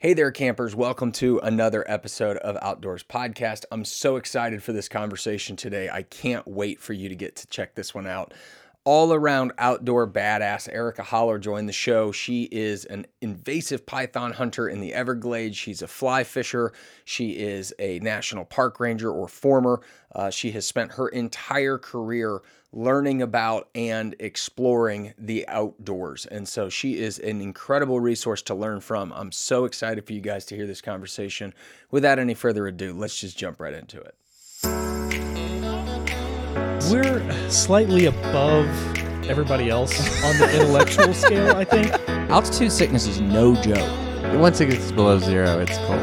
Hey there, campers. Welcome to another episode of Outdoors Podcast. I'm so excited for this conversation today. I can't wait for you to get to check this one out. All around outdoor badass, Erica Holler joined the show. She is an invasive python hunter in the Everglades. She's a fly fisher. She is a national park ranger or former. Uh, she has spent her entire career learning about and exploring the outdoors. And so she is an incredible resource to learn from. I'm so excited for you guys to hear this conversation. Without any further ado, let's just jump right into it. We're slightly above everybody else on the intellectual scale, I think. Altitude sickness is no joke. Once it gets below zero, it's cold.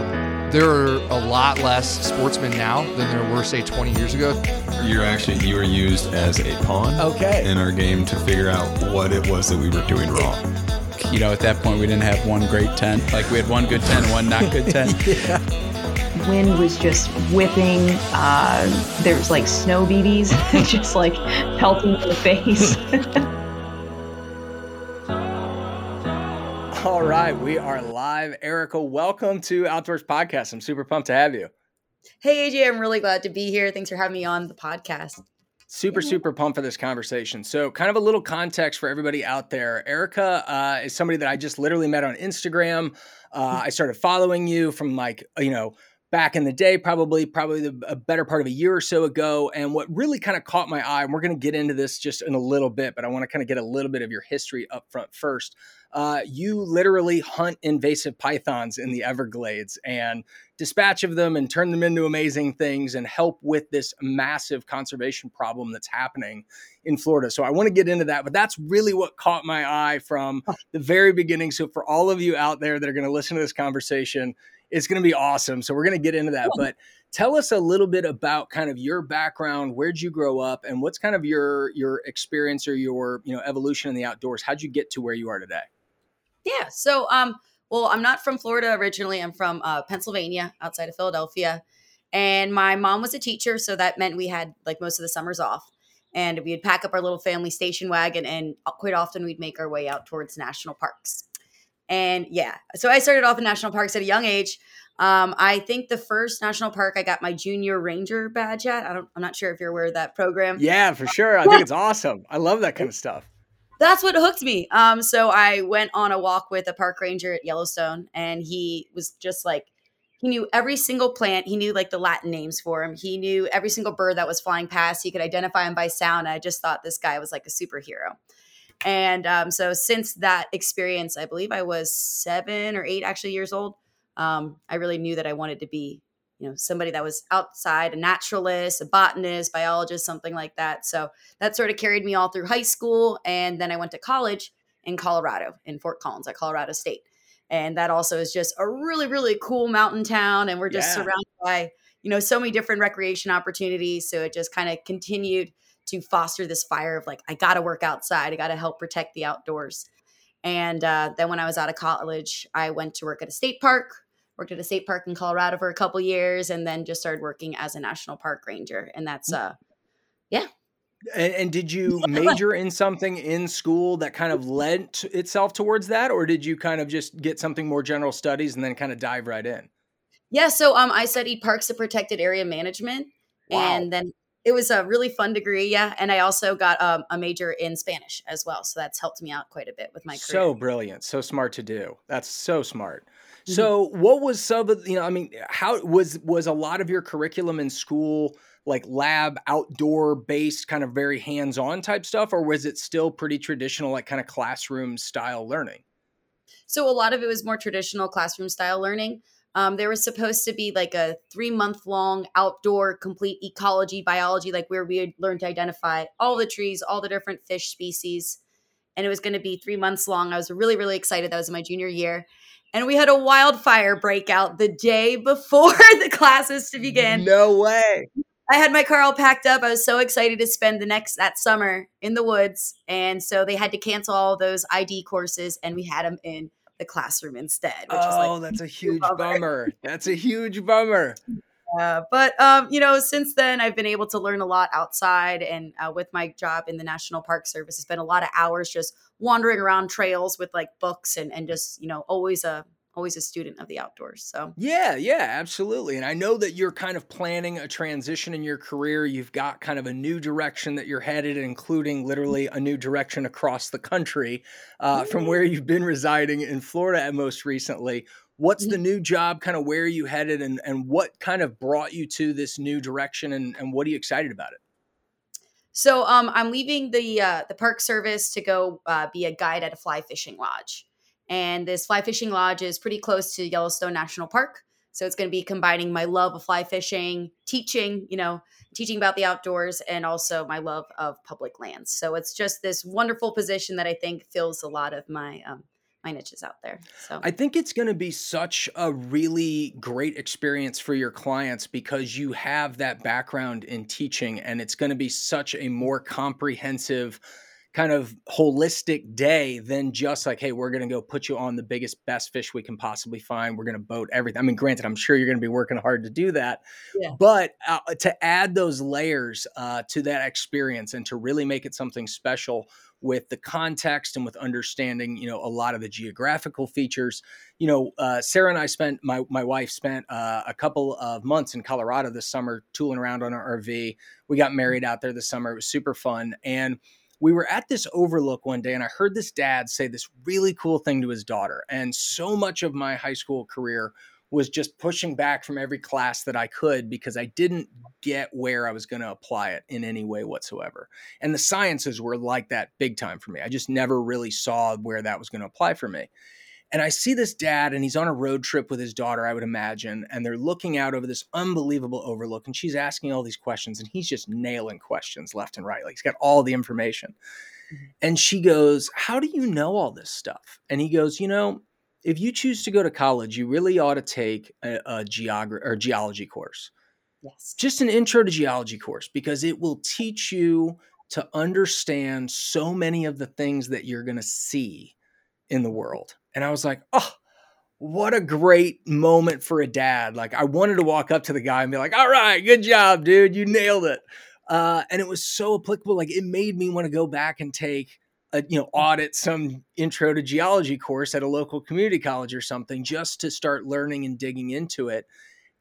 There are a lot less sportsmen now than there were, say, 20 years ago. You're actually you were used as a pawn Okay. in our game to figure out what it was that we were doing wrong. you know, at that point, we didn't have one great tent. Like we had one good tent and one not good tent. wind was just whipping. Uh, there was like snow BBs just like pelting in the face. All right, we are live. Erica, welcome to Outdoors Podcast. I'm super pumped to have you. Hey AJ, I'm really glad to be here. Thanks for having me on the podcast. Super, super pumped for this conversation. So, kind of a little context for everybody out there. Erica uh, is somebody that I just literally met on Instagram. Uh, I started following you from like, you know, back in the day, probably, probably the, a better part of a year or so ago. And what really kind of caught my eye, and we're going to get into this just in a little bit, but I want to kind of get a little bit of your history up front first. Uh, you literally hunt invasive pythons in the Everglades and dispatch of them and turn them into amazing things and help with this massive conservation problem that's happening in Florida. So I want to get into that, but that's really what caught my eye from the very beginning. So for all of you out there that are going to listen to this conversation, it's going to be awesome. So we're going to get into that, but tell us a little bit about kind of your background, where'd you grow up and what's kind of your your experience or your, you know, evolution in the outdoors? How'd you get to where you are today? Yeah. So, um, well, I'm not from Florida originally. I'm from uh, Pennsylvania, outside of Philadelphia, and my mom was a teacher, so that meant we had like most of the summers off, and we'd pack up our little family station wagon, and uh, quite often we'd make our way out towards national parks. And yeah, so I started off in national parks at a young age. Um, I think the first national park I got my junior ranger badge at. I don't. I'm not sure if you're aware of that program. Yeah, for sure. I think it's awesome. I love that kind of stuff. that's what hooked me. Um, so I went on a walk with a park ranger at Yellowstone, and he was just like, he knew every single plant. He knew like the Latin names for him. He knew every single bird that was flying past. He could identify them by sound. I just thought this guy was like a superhero. And um, so since that experience, I believe I was seven or eight actually years old. Um, I really knew that I wanted to be, you know, somebody that was outside, a naturalist, a botanist, biologist, something like that. So that sort of carried me all through high school. And then I went to college in Colorado, in Fort Collins at Colorado State. And that also is just a really, really cool mountain town. And we're just Yeah. surrounded by, you know, so many different recreation opportunities. So it just kind of continued to foster this fire of like, I got to work outside, I got to help protect the outdoors. And uh, then when I was out of college, I went to work at a state park, worked at a state park in Colorado for a couple years, and then just started working as a national park ranger. And that's, uh, And, and did you major in something in school that kind of led to itself towards that, or did you kind of just get something more general studies and then kind of dive right in? Yeah, so um, I studied Parks and Protected Area Management, Wow. and then it was a really fun degree. Yeah, and I also got um, a major in Spanish as well, so that's helped me out quite a bit with my career. So brilliant, so smart to do. That's so smart. Mhm. So, what was some of the- you know? I mean, how was was a lot of your curriculum in school like lab, outdoor based, kind of very hands on type stuff, or was it still pretty traditional, like kind of classroom style learning? So a lot of it was more traditional classroom style learning. Um, there was supposed to be like a three month long outdoor complete ecology biology, like where we would learn to identify all the trees, all the different fish species. And it was going to be three months long. I was really, really excited. That was my junior year. And we had a wildfire breakout the day before the classes to begin. No way. I had my car all packed up. I was so excited to spend the next that summer in the woods, and so they had to cancel all those ID courses, and we had them in the classroom instead. Which is Oh, like, that's a huge bummer. bummer. That's a huge bummer. uh, but um, you know, since then I've been able to learn a lot outside, and uh, with my job in the National Park Service, I spent a lot of hours just wandering around trails with like books and and just you know always a always a student of the outdoors. So Yeah, yeah, absolutely. And I know that you're kind of planning a transition in your career. You've got kind of a new direction that you're headed, including literally a new direction across the country uh, from where you've been residing in Florida at most recently. What's the new job? Kind of where are you headed, and and what kind of brought you to this new direction, and and what are you excited about it? So um, I'm leaving the uh, the park service to go uh, be a guide at a fly fishing lodge, and this fly fishing lodge is pretty close to Yellowstone National Park. So it's going to be combining my love of fly fishing, teaching, you know, teaching about the outdoors, and also my love of public lands. So it's just this wonderful position that I think fills a lot of my um, my niches out there. So I think it's going to be such a really great experience for your clients because you have that background in teaching and it's going to be such a more comprehensive kind of holistic day than just like hey we're going to go put you on the biggest best fish we can possibly find. We're going to boat everything i mean granted i'm sure you're going to be working hard to do that Yeah. but uh, to add those layers uh, to that experience and to really make it something special with the context and with understanding you know a lot of the geographical features you know uh, sarah and i spent my, my wife spent uh, a couple of months in colorado this summer tooling around on our rv we got married out there this summer. It was super fun and we were at this overlook one day and I heard this dad say this really cool thing to his daughter. And so much of my high school career was just pushing back from every class that I could because I didn't get where I was going to apply it in any way whatsoever. And the sciences were like that big time for me. I just never really saw where that was going to apply for me. And I see this dad, and he's on a road trip with his daughter, I would imagine, and they're looking out over this unbelievable overlook, and she's asking all these questions, and he's just nailing questions left and right. Like he's got all the information. Mm-hmm. And she goes, How do you know all this stuff? And he goes, You know, if you choose to go to college, you really ought to take a, a or geology course yes, just an intro to geology course because it will teach you to understand so many of the things that you're going to see in the world. And I was like, oh, what a great moment for a dad. Like, I wanted to walk up to the guy and be like, all right, good job, dude. You nailed it. Uh, and it was so applicable. Like, it made me want to go back and take a, you know, audit some intro to geology course at a local community college or something just to start learning and digging into it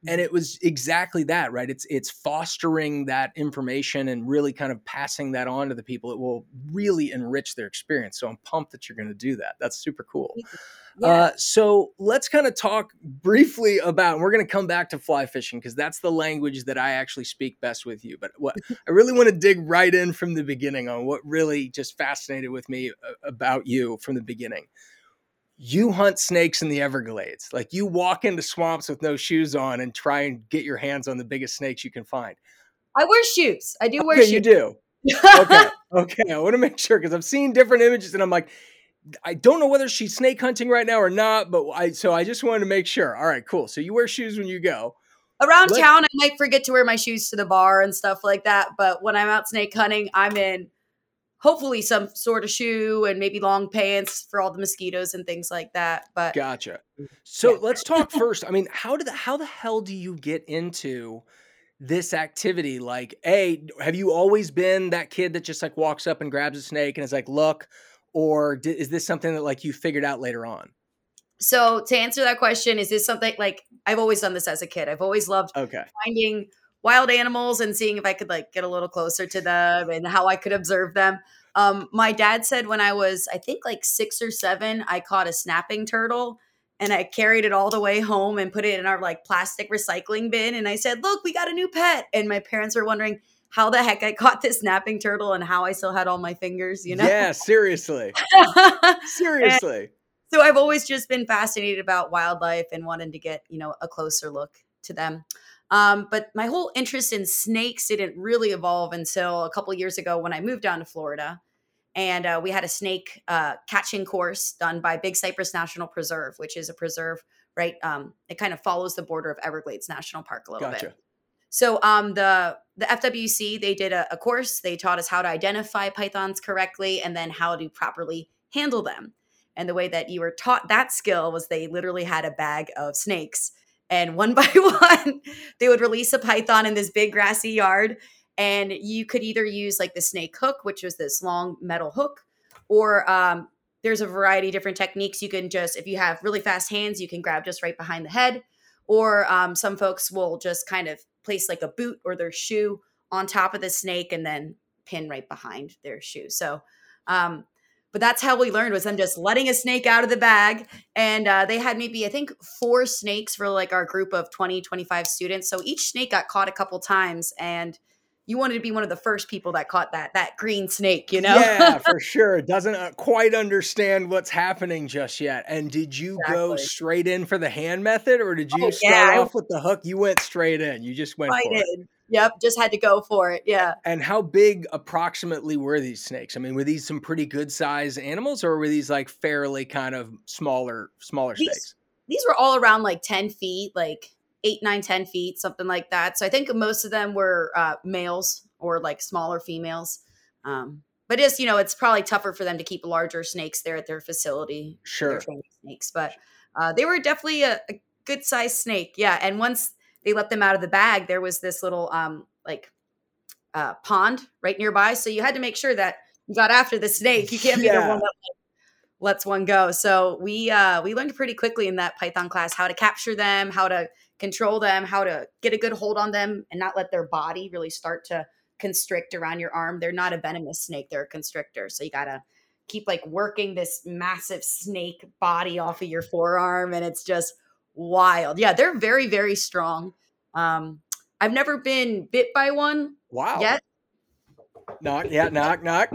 and it was exactly that right? It's it's fostering that information and really kind of passing that on to the people. It will really enrich their experience. So i'm pumped that you're going to do that. That's super cool. Yeah. uh, so let's kind of talk briefly about and we're going to come back to fly fishing because that's the language that i actually speak best with you. But what i really want to dig right in from the beginning on what really just fascinated with me uh, about you from the beginning you hunt snakes in the Everglades. Like you walk into swamps with no shoes on and try and get your hands on the biggest snakes you can find. I wear shoes. I do wear Okay, shoes. you do. Okay, okay. I want to make sure because I've seen different images and I'm like, I don't know whether she's snake hunting right now or not, but I so I just wanted to make sure. All right, cool. So you wear shoes when you go. Around Let- town, I might forget to wear my shoes to the bar and stuff like that. But when I'm out snake hunting, I'm in hopefully some sort of shoe and maybe long pants for all the mosquitoes and things like that. But Gotcha. So Yeah. let's talk first. I mean, how did the, how the hell do you get into this activity? Like, a have you always been that kid that just like walks up and grabs a snake and is like, "Look," or di- is this something that like you figured out later on? so to answer that question, is this something like I've always done this as a kid? I've always loved Okay. finding wild animals and seeing if I could like get a little closer to them and how I could observe them. Um, my dad said when I was, I think like six or seven, I caught a snapping turtle and I carried it all the way home and put it in our like plastic recycling bin. And I said, Look, we got a new pet. And my parents were wondering how the heck I caught this snapping turtle and how I still had all my fingers, you know? Yeah, seriously. Seriously. so I've always just been fascinated about wildlife and wanted to get, you know, a closer look to them. Um, but my whole interest in snakes didn't really evolve until a couple years ago when I moved down to Florida. And uh, we had a snake uh, catching course done by Big Cypress National Preserve, which is a preserve, right? Um, it kind of follows the border of Everglades National Park a little Gotcha. bit. So um, the the FWC they did a, a course. They taught us how to identify pythons correctly and then how to properly handle them. And the way that you were taught that skill was they literally had a bag of snakes, and one by one they would release a python in this big grassy yard, and you could either use like the snake hook, which was this long metal hook, or um, there's a variety of different techniques. You can just, if you have really fast hands, you can grab just right behind the head. Or um, some folks will just kind of place like a boot or their shoe on top of the snake and then pin right behind their shoe. So, um, but that's how we learned was them just letting a snake out of the bag. And uh, they had maybe, I think, four snakes for like our group of 20, 25 students. So each snake got caught a couple times. And you wanted to be one of the first people that caught that that green snake, you know? Yeah, for sure. It doesn't uh, quite understand what's happening just yet. And did you exactly. go straight in for the hand method, or did you oh, start yeah. off with the hook? You went straight in. You just went. I for did. It. Yep, just had to go for it. Yeah. And how big approximately were these snakes? I mean, were these some pretty good size animals, or were these like fairly kind of smaller, smaller these, snakes? These were all around like ten feet, like eight, nine, ten feet, something like that. So I think most of them were uh, males or like smaller females. Um, but it's you know it's probably tougher for them to keep larger snakes there at their facility. Sure, snakes, but uh, they were definitely a, a good sized snake. Yeah, and once they let them out of the bag, there was this little um like uh, pond right nearby, so you had to make sure that you got after the snake. You can't be yeah. the one that lets one go. So we uh, we learned pretty quickly in that Python class how to capture them, how to control them, how to get a good hold on them and not let their body really start to constrict around your arm. They're not a venomous snake, they're a constrictor. So you got to keep like working this massive snake body off of your forearm and it's just wild. Yeah, they're very very strong. Um I've never been bit by one. Wow. Yet. Knock, yeah, knock, knock.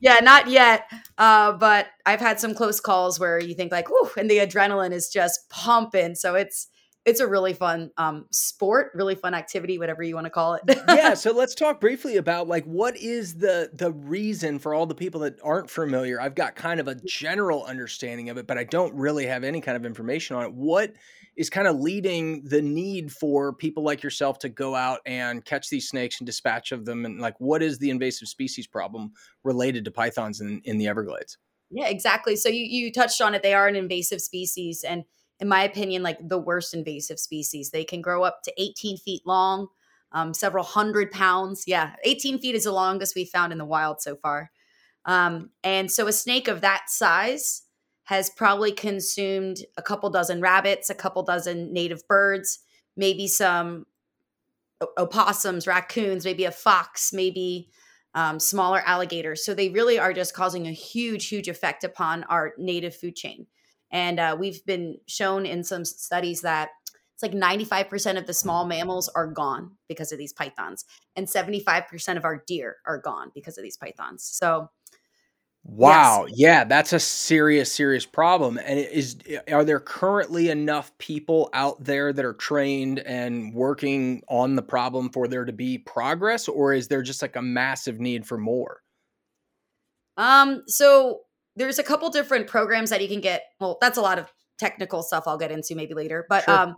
Yeah, not yet. Uh, but I've had some close calls where you think like, whoo, and the adrenaline is just pumping. So it's it's a really fun um, sport, really fun activity, whatever you want to call it. yeah. So let's talk briefly about like what is the the reason for all the people that aren't familiar. I've got kind of a general understanding of it, but I don't really have any kind of information on it. What is kind of leading the need for people like yourself to go out and catch these snakes and dispatch of them, and like what is the invasive species problem related to pythons in, in the Everglades? Yeah, exactly. So you you touched on it. They are an invasive species, and in my opinion, like the worst invasive species. They can grow up to 18 feet long, um, several hundred pounds. Yeah, 18 feet is the longest we found in the wild so far. Um, and so a snake of that size has probably consumed a couple dozen rabbits, a couple dozen native birds, maybe some opossums, raccoons, maybe a fox, maybe um, smaller alligators. So they really are just causing a huge, huge effect upon our native food chain. And uh, we've been shown in some studies that it's like 95% of the small mammals are gone because of these pythons, and 75% of our deer are gone because of these pythons. So, Wow. Yes. Yeah, that's a serious, serious problem. And is are there currently enough people out there that are trained and working on the problem for there to be progress, or is there just like a massive need for more? Um, so there's a couple different programs that you can get. Well, that's a lot of technical stuff I'll get into maybe later, but sure. um,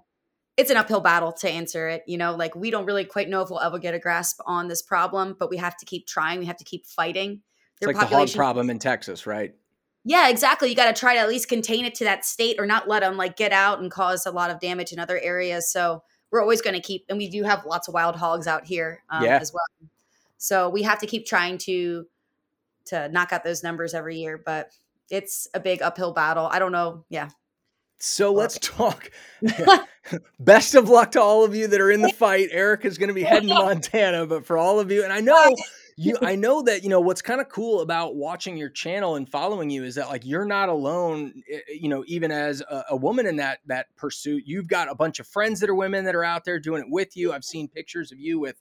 it's an uphill battle to answer it. You know, like we don't really quite know if we'll ever get a grasp on this problem, but we have to keep trying. We have to keep fighting. Their it's like the hog problem in Texas, right? Yeah, exactly. You got to try to at least contain it to that state or not let them like get out and cause a lot of damage in other areas. So we're always going to keep, and we do have lots of wild hogs out here um, yeah. as well. So we have to keep trying to to knock out those numbers every year, but it's a big uphill battle. I don't know. Yeah. So let's talk. Best of luck to all of you that are in the fight. Eric is going to be heading to Montana, but for all of you, and I know you, I know that you know what's kind of cool about watching your channel and following you is that like you're not alone. Eh, eh, you know, even as a, a woman in that that pursuit, you've got a bunch of friends that are women that are out there doing it with you. I've seen pictures of you with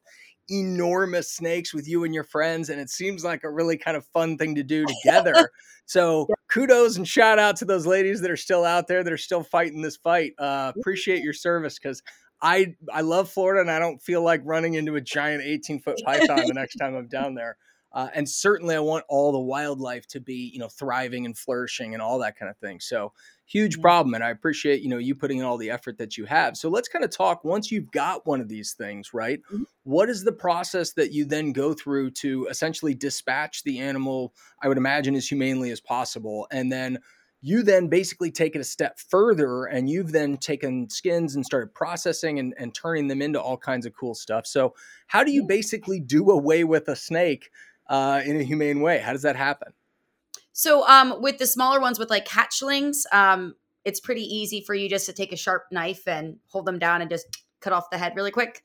enormous snakes with you and your friends and it seems like a really kind of fun thing to do together. So kudos and shout out to those ladies that are still out there that are still fighting this fight. Uh, appreciate your service because i i love florida and i don't feel like running into a giant 18 foot python the next time i'm down there uh, and certainly i want all the wildlife to be you know thriving and flourishing and all that kind of thing so huge mm-hmm. problem and i appreciate you know you putting in all the effort that you have so let's kind of talk once you've got one of these things right mm-hmm. what is the process that you then go through to essentially dispatch the animal i would imagine as humanely as possible and then you then basically take it a step further and you've then taken skins and started processing and, and turning them into all kinds of cool stuff so how do you basically do away with a snake uh, in a humane way how does that happen So um, with the smaller ones with like hatchlings, um, it's pretty easy for you just to take a sharp knife and hold them down and just cut off the head really quick.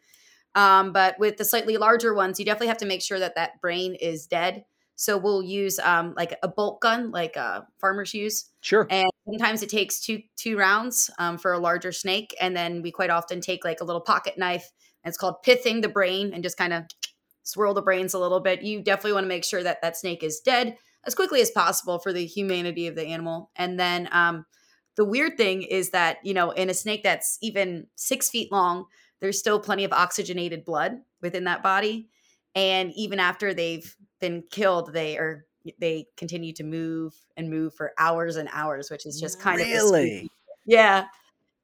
Um, but with the slightly larger ones, you definitely have to make sure that that brain is dead. So we'll use um, like a bolt gun, like uh, farmers use, Sure. and sometimes it takes two two rounds um, for a larger snake. And then we quite often take like a little pocket knife. And it's called pithing the brain, and just kind of swirl the brains a little bit. You definitely want to make sure that that snake is dead as quickly as possible for the humanity of the animal. And then um, the weird thing is that you know in a snake that's even six feet long, there's still plenty of oxygenated blood within that body, and even after they've been killed, they are they continue to move and move for hours and hours, which is just kind of the really. yeah.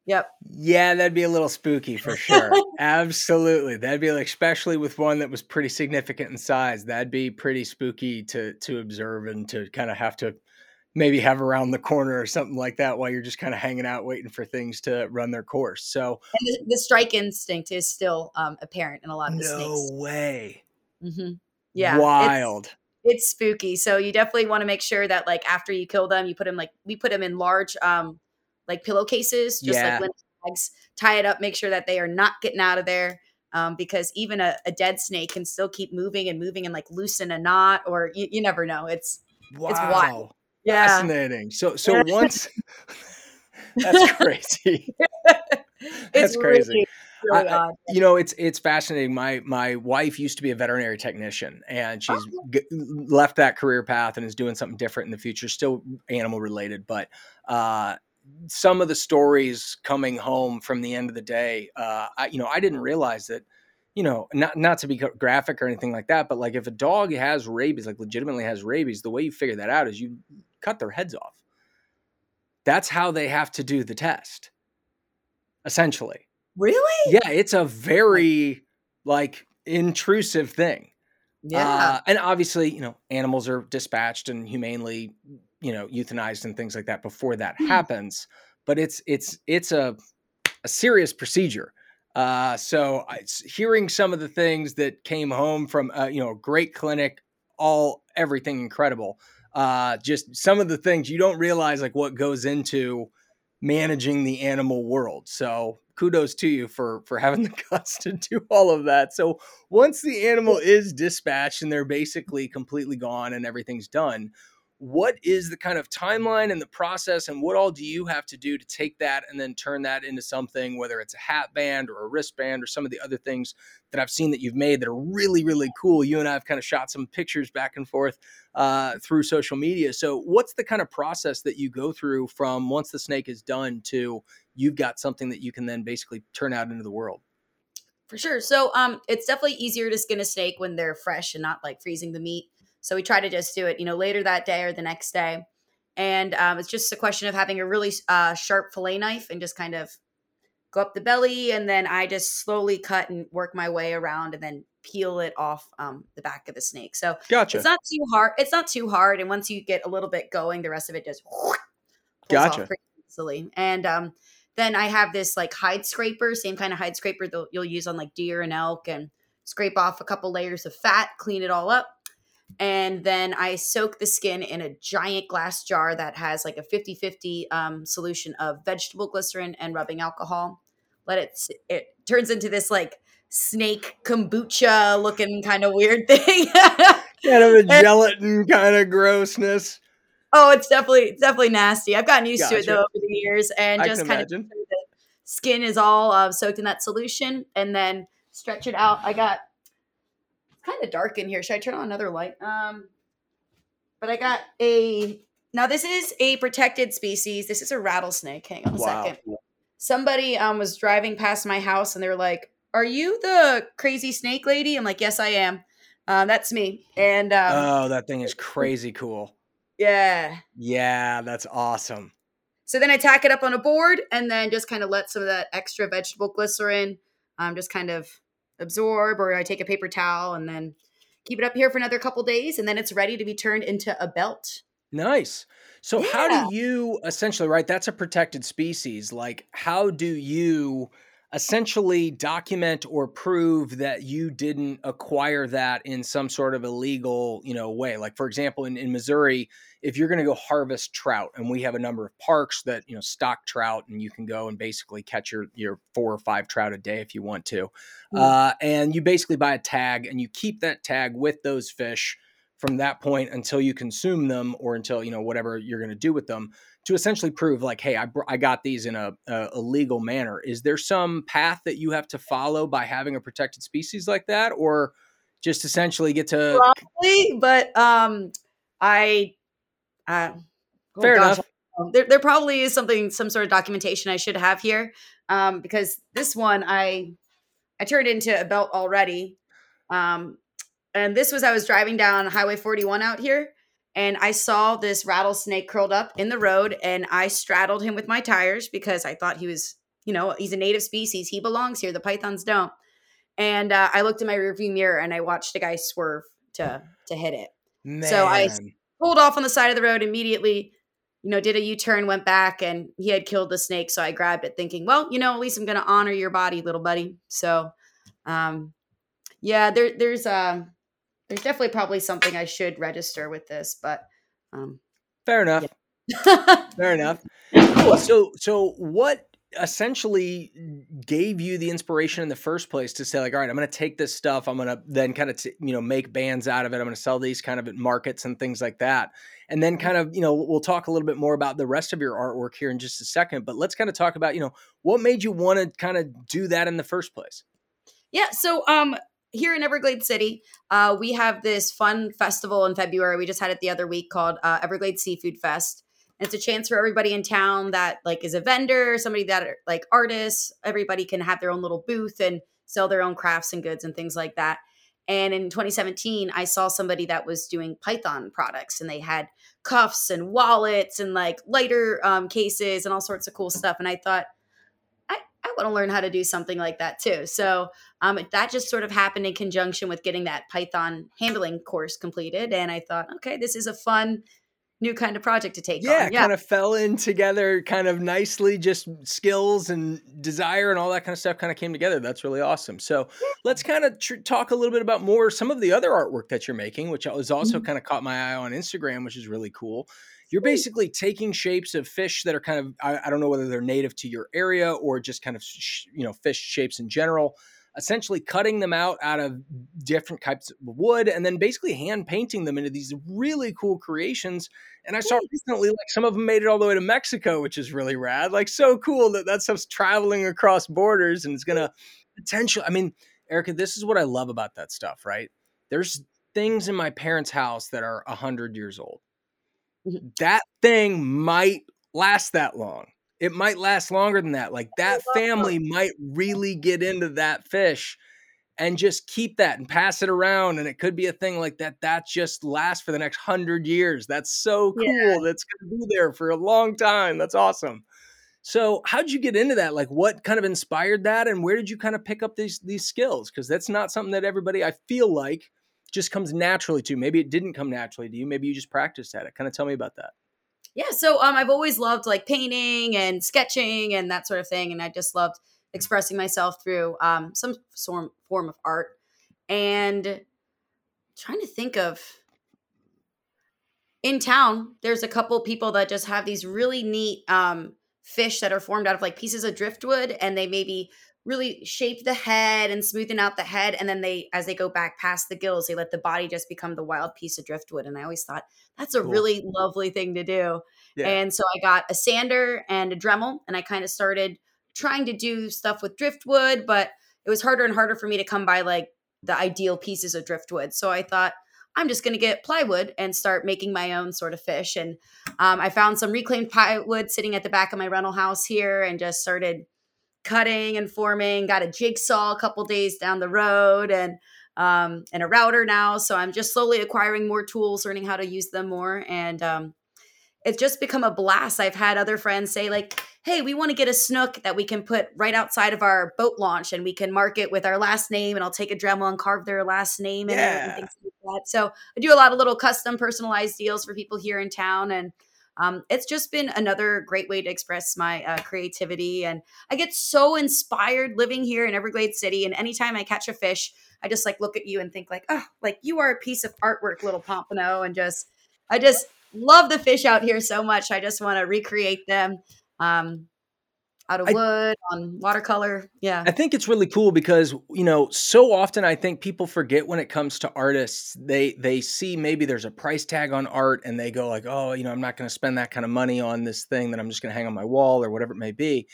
Yep. Yeah, that'd be a little spooky for sure. Absolutely, that'd be like, especially with one that was pretty significant in size. That'd be pretty spooky to to observe and to kind of have to maybe have around the corner or something like that while you're just kind of hanging out waiting for things to run their course. So the, the strike instinct is still um, apparent in a lot of the no snakes. way, hmm Yeah. it's- wild. It's, spooky. So you definitely want to make sure that like after you kill them, you put them like we put them in large um like pillowcases, just Yeah. like linen bags. Tie it up, make sure that they are not getting out of there. Um, because even a, a dead snake can still keep moving and moving and like loosen a knot, or you, you never know. It's Wow, wild. yeah, fascinating. So so once that's crazy. it's That's crazy. really, really I- I- you know it's it's fascinating my my wife used to be a veterinary technician and she's Oh. g- left that career path and is doing something different in the future still animal related but uh some of the stories coming home from the end of the day uh I, you know i didn't realize that you know not not to be graphic or anything like that but like if a dog has rabies like legitimately has rabies the way you figure that out is you cut their heads off that's how they have to do the test essentially Really? yeah, it's a very like intrusive thing. Yeah. Uh, and obviously, you know, animals are dispatched and humanely, you know, euthanized and things like that before that Hmm. happens. But it's it's it's a a serious procedure. Uh, so I, hearing some of the things that came home from uh, you know a great clinic, all everything incredible. Uh, just some of the things you don't realize like what goes into managing the animal world. So kudos to you for for having the guts to do all of that. So once the animal is dispatched and they're basically completely gone and everything's done, what is the kind of timeline and the process and what all do you have to do to take that and then turn that into something whether it's a hat band or a wristband or some of the other things that I've seen that you've made that are really really cool. You and I have kind of shot some pictures back and forth uh, through social media. So what's the kind of process that you go through from once the snake is done to you've got something that you can then basically turn out into the world? For sure. So um it's definitely easier to skin a snake when they're fresh and not like freezing the meat. So we try to just do it, you know, later that day or the next day. And um, it's just a question of having a really uh, sharp fillet knife and just kind of go up the belly. And then I just slowly cut and work my way around and then peel it off um, the back of the snake. So Gotcha. it's not too hard. It's not too hard. And once you get a little bit going, the rest of it just pulls Gotcha. off pretty easily. And um, then I have this like hide scraper, same kind of hide scraper that you'll use on like deer and elk, and scrape off a couple layers of fat, clean it all up. And then I soak the skin in a giant glass jar that has like a 50 50 um, solution of vegetable glycerin and rubbing alcohol. Let it, it turns into this like snake kombucha looking kind of weird thing. kind of a gelatin kind of grossness. Oh, it's definitely it's definitely nasty. I've gotten used to it though over the years, and I just kind of imagine. the skin is all uh, soaked in that solution, and then stretch it out. I got kind of dark in here. Should I turn on another light? Um, but I got a now. This is a protected species. This is a rattlesnake. Hang on a Wow. second. Somebody um was driving past my house, and they were like, "Are you the crazy snake lady?" I'm like, "Yes, I am." Um, that's me. And um, oh, that thing is crazy cool. yeah, Yeah, that's awesome. So then I tack it up on a board and then just kind of let some of that extra vegetable glycerin um, just kind of absorb, or I take a paper towel and then keep it up here for another couple days, and then it's ready to be turned into a belt. Nice. So how do you essentially right? That's a protected species. Like how do you essentially document or prove that you didn't acquire that in some sort of illegal, you know, way. Like for example, in, in Missouri, if you're going to go harvest trout, and we have a number of parks that you know stock trout, and you can go and basically catch your your four or five trout a day if you want to, mm. uh, and you basically buy a tag and you keep that tag with those fish from that point until you consume them or until you know whatever you're going to do with them to essentially prove like hey I, I got these in a, a, legal manner. Is there some path that you have to follow by having a protected species like that or just essentially get to probably but um i uh, oh fair gosh, enough. there, there probably is something some sort of documentation i should have here um because this one i i turned into a belt already um and this was I was driving down Highway 41 out here and I saw this rattlesnake curled up in the road and I straddled him with my tires because I thought he was, you know, he's a native species. He belongs here. The pythons don't. And uh, I looked in my rearview mirror and I watched a guy swerve to to hit it. Man. So I pulled off on the side of the road immediately. You know, did a U turn, went back, and he had killed the snake. So I grabbed it, thinking, well, you know, at least I'm going to honor your body, little buddy. So, um, yeah, there, there's uh, there's definitely probably something I should register with this, but um, fair enough. Yeah. fair enough. Cool. So, so what essentially gave you the inspiration in the first place to say like all right i'm going to take this stuff i'm going to then kind of t- you know make bands out of it i'm going to sell these kind of at markets and things like that and then kind of you know we'll talk a little bit more about the rest of your artwork here in just a second but let's kind of talk about you know what made you want to kind of do that in the first place yeah so um here in Everglades City, uh, we have this fun festival in February. We just had it the other week called uh, Everglades Seafood Fest. And it's a chance for everybody in town that like is a vendor, somebody that are like artists. Everybody can have their own little booth and sell their own crafts and goods and things like that. And in 2017, I saw somebody that was doing Python products, and they had cuffs and wallets and like lighter um, cases and all sorts of cool stuff. And I thought, want to learn how to do something like that too. So um, that just sort of happened in conjunction with getting that Python handling course completed. And I thought, okay, this is a fun new kind of project to take yeah, on. Yeah, kind of fell in together kind of nicely, just skills and desire and all that kind of stuff kind of came together. That's really awesome. So let's kind of tr- talk a little bit about more some of the other artwork that you're making, which was also mm-hmm. kind of caught my eye on Instagram, which is really cool you're basically taking shapes of fish that are kind of I, I, don't know whether they're native to your area or just kind of sh- you know fish shapes in general. Essentially cutting them out out of different types of wood and then basically hand painting them into these really cool creations. And i saw recently like some of them made it all the way to mexico which is really rad like so cool that that stuff's traveling across borders and it's gonna potential i mean erica this is what i love about that stuff right? There's things in my parents house that are 100 years old Mm-hmm. that thing might last that long. It might last longer than that. Like that family might really get into that fish and just keep that and pass it around. And it could be a thing like that that just lasts for the next hundred years. That's so cool. Yeah. That's gonna be there for a long time. That's awesome. So how'd you get into that? Like what kind of inspired that and where did you kind of pick up these these skills? Because that's not something that everybody I feel like just comes naturally to. Maybe it didn't come naturally to you. Maybe you just practiced at it. Kind of tell me about that. Yeah, so um, I've always loved like painting and sketching and that sort of thing, and I just loved expressing myself through um, some form form of art. And trying to think of in town, there's a couple people that just have these really neat um, fish that are formed out of like pieces of driftwood, and they maybe really shape the head and smoothen out the head and then they as they go back past the gills they let the body just become the wild piece of driftwood and i always thought that's a cool. really lovely thing to do yeah. and so i got a sander and a dremel and i kind of started trying to do stuff with driftwood but it was harder and harder for me to come by like the ideal pieces of driftwood so i thought i'm just going to get plywood and start making my own sort of fish and um, i found some reclaimed plywood sitting at the back of my rental house here and just started cutting and forming. Got a jigsaw a couple days down the road and um, and a router now. So I'm just slowly acquiring more tools, learning how to use them more, and um, it's just become a blast. I've had other friends say like, "Hey, we want to get a snook that we can put right outside of our boat launch, and we can mark it with our last name, and I'll take a Dremel and carve their last name in it and things like that." So I do a lot of little custom, personalized deals for people here in town, and um, it's just been another great way to express my uh, creativity. And I get so inspired living here in Everglades City. And anytime I catch a fish, I just like look at you and think like, oh, like you are a piece of artwork, little pompano. And just, I just love the fish out here so much. I just want to recreate them. Um, out of I- wood on watercolor. Yeah. I think it's really cool because you know so often I think people forget when it comes to artists they they see maybe there's a price tag on art and they go like oh you know I'm not going to spend that kind of money on this thing that I'm just going to hang on my wall or whatever it may be.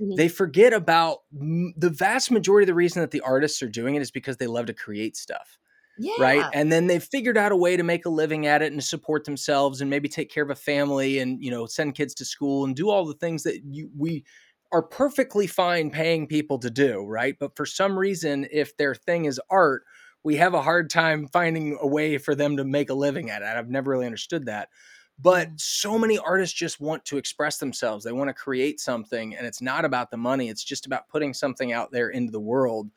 Mhm. They forget about m- the vast majority of the reason that the artists are doing it is because they love to create stuff. yeah. right? And then they've figured out a way to make a living at it and to support themselves and maybe take care of a family and you know send kids to school and do all the things that you, we are perfectly fine paying people to do, right? But for some reason, if their thing is art, we have a hard time finding a way for them to make a living at it. I've never really understood that. But so many artists just want to express themselves. They want to create something, and it's not about the money. It's just about putting something out there into the world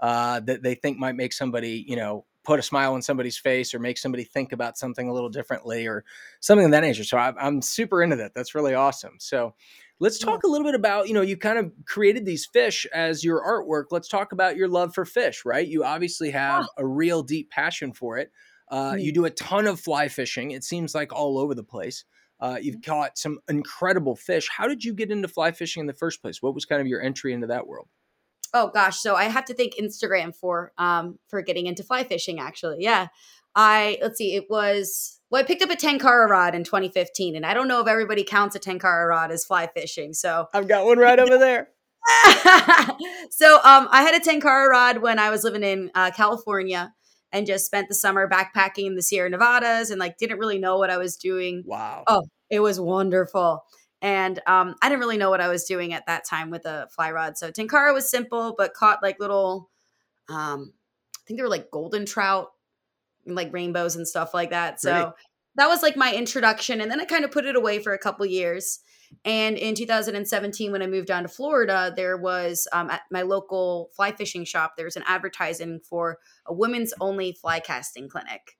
uh, that they think might make somebody, you know, put a smile on somebody's face or make somebody think about something a little differently or something of that nature. So I, I'm super into that. That's really awesome. So let's talk a little bit about, you know, you kind of created these fish as your artwork. Let's talk about your love for fish, right? You obviously have a real deep passion for it. Uh, you do a ton of fly fishing. It seems like all over the place. Uh, you've caught some incredible fish. How did you get into fly fishing in the first place? What was kind of your entry into that world? oh gosh so i have to thank instagram for um for getting into fly fishing actually yeah i let's see it was well i picked up a tenkara rod in 2015 and i don't know if everybody counts a tenkara rod as fly fishing so I've got one right over there. so um i had a tenkara rod when i was living in uh, california and just spent the summer backpacking in the sierra nevadas and like didn't really know what i was doing Wow. Oh, it was wonderful. And um, I didn't really know what I was doing at that time with a fly rod. So Tenkara was simple, but caught like little, um, I think they were like golden trout, like rainbows and stuff like that. So Great. that was like my introduction. And then I kind of put it away for a couple years. And in 2017, when I moved down to Florida, there was um, at my local fly fishing shop, there was an advertising for a women's only fly casting clinic.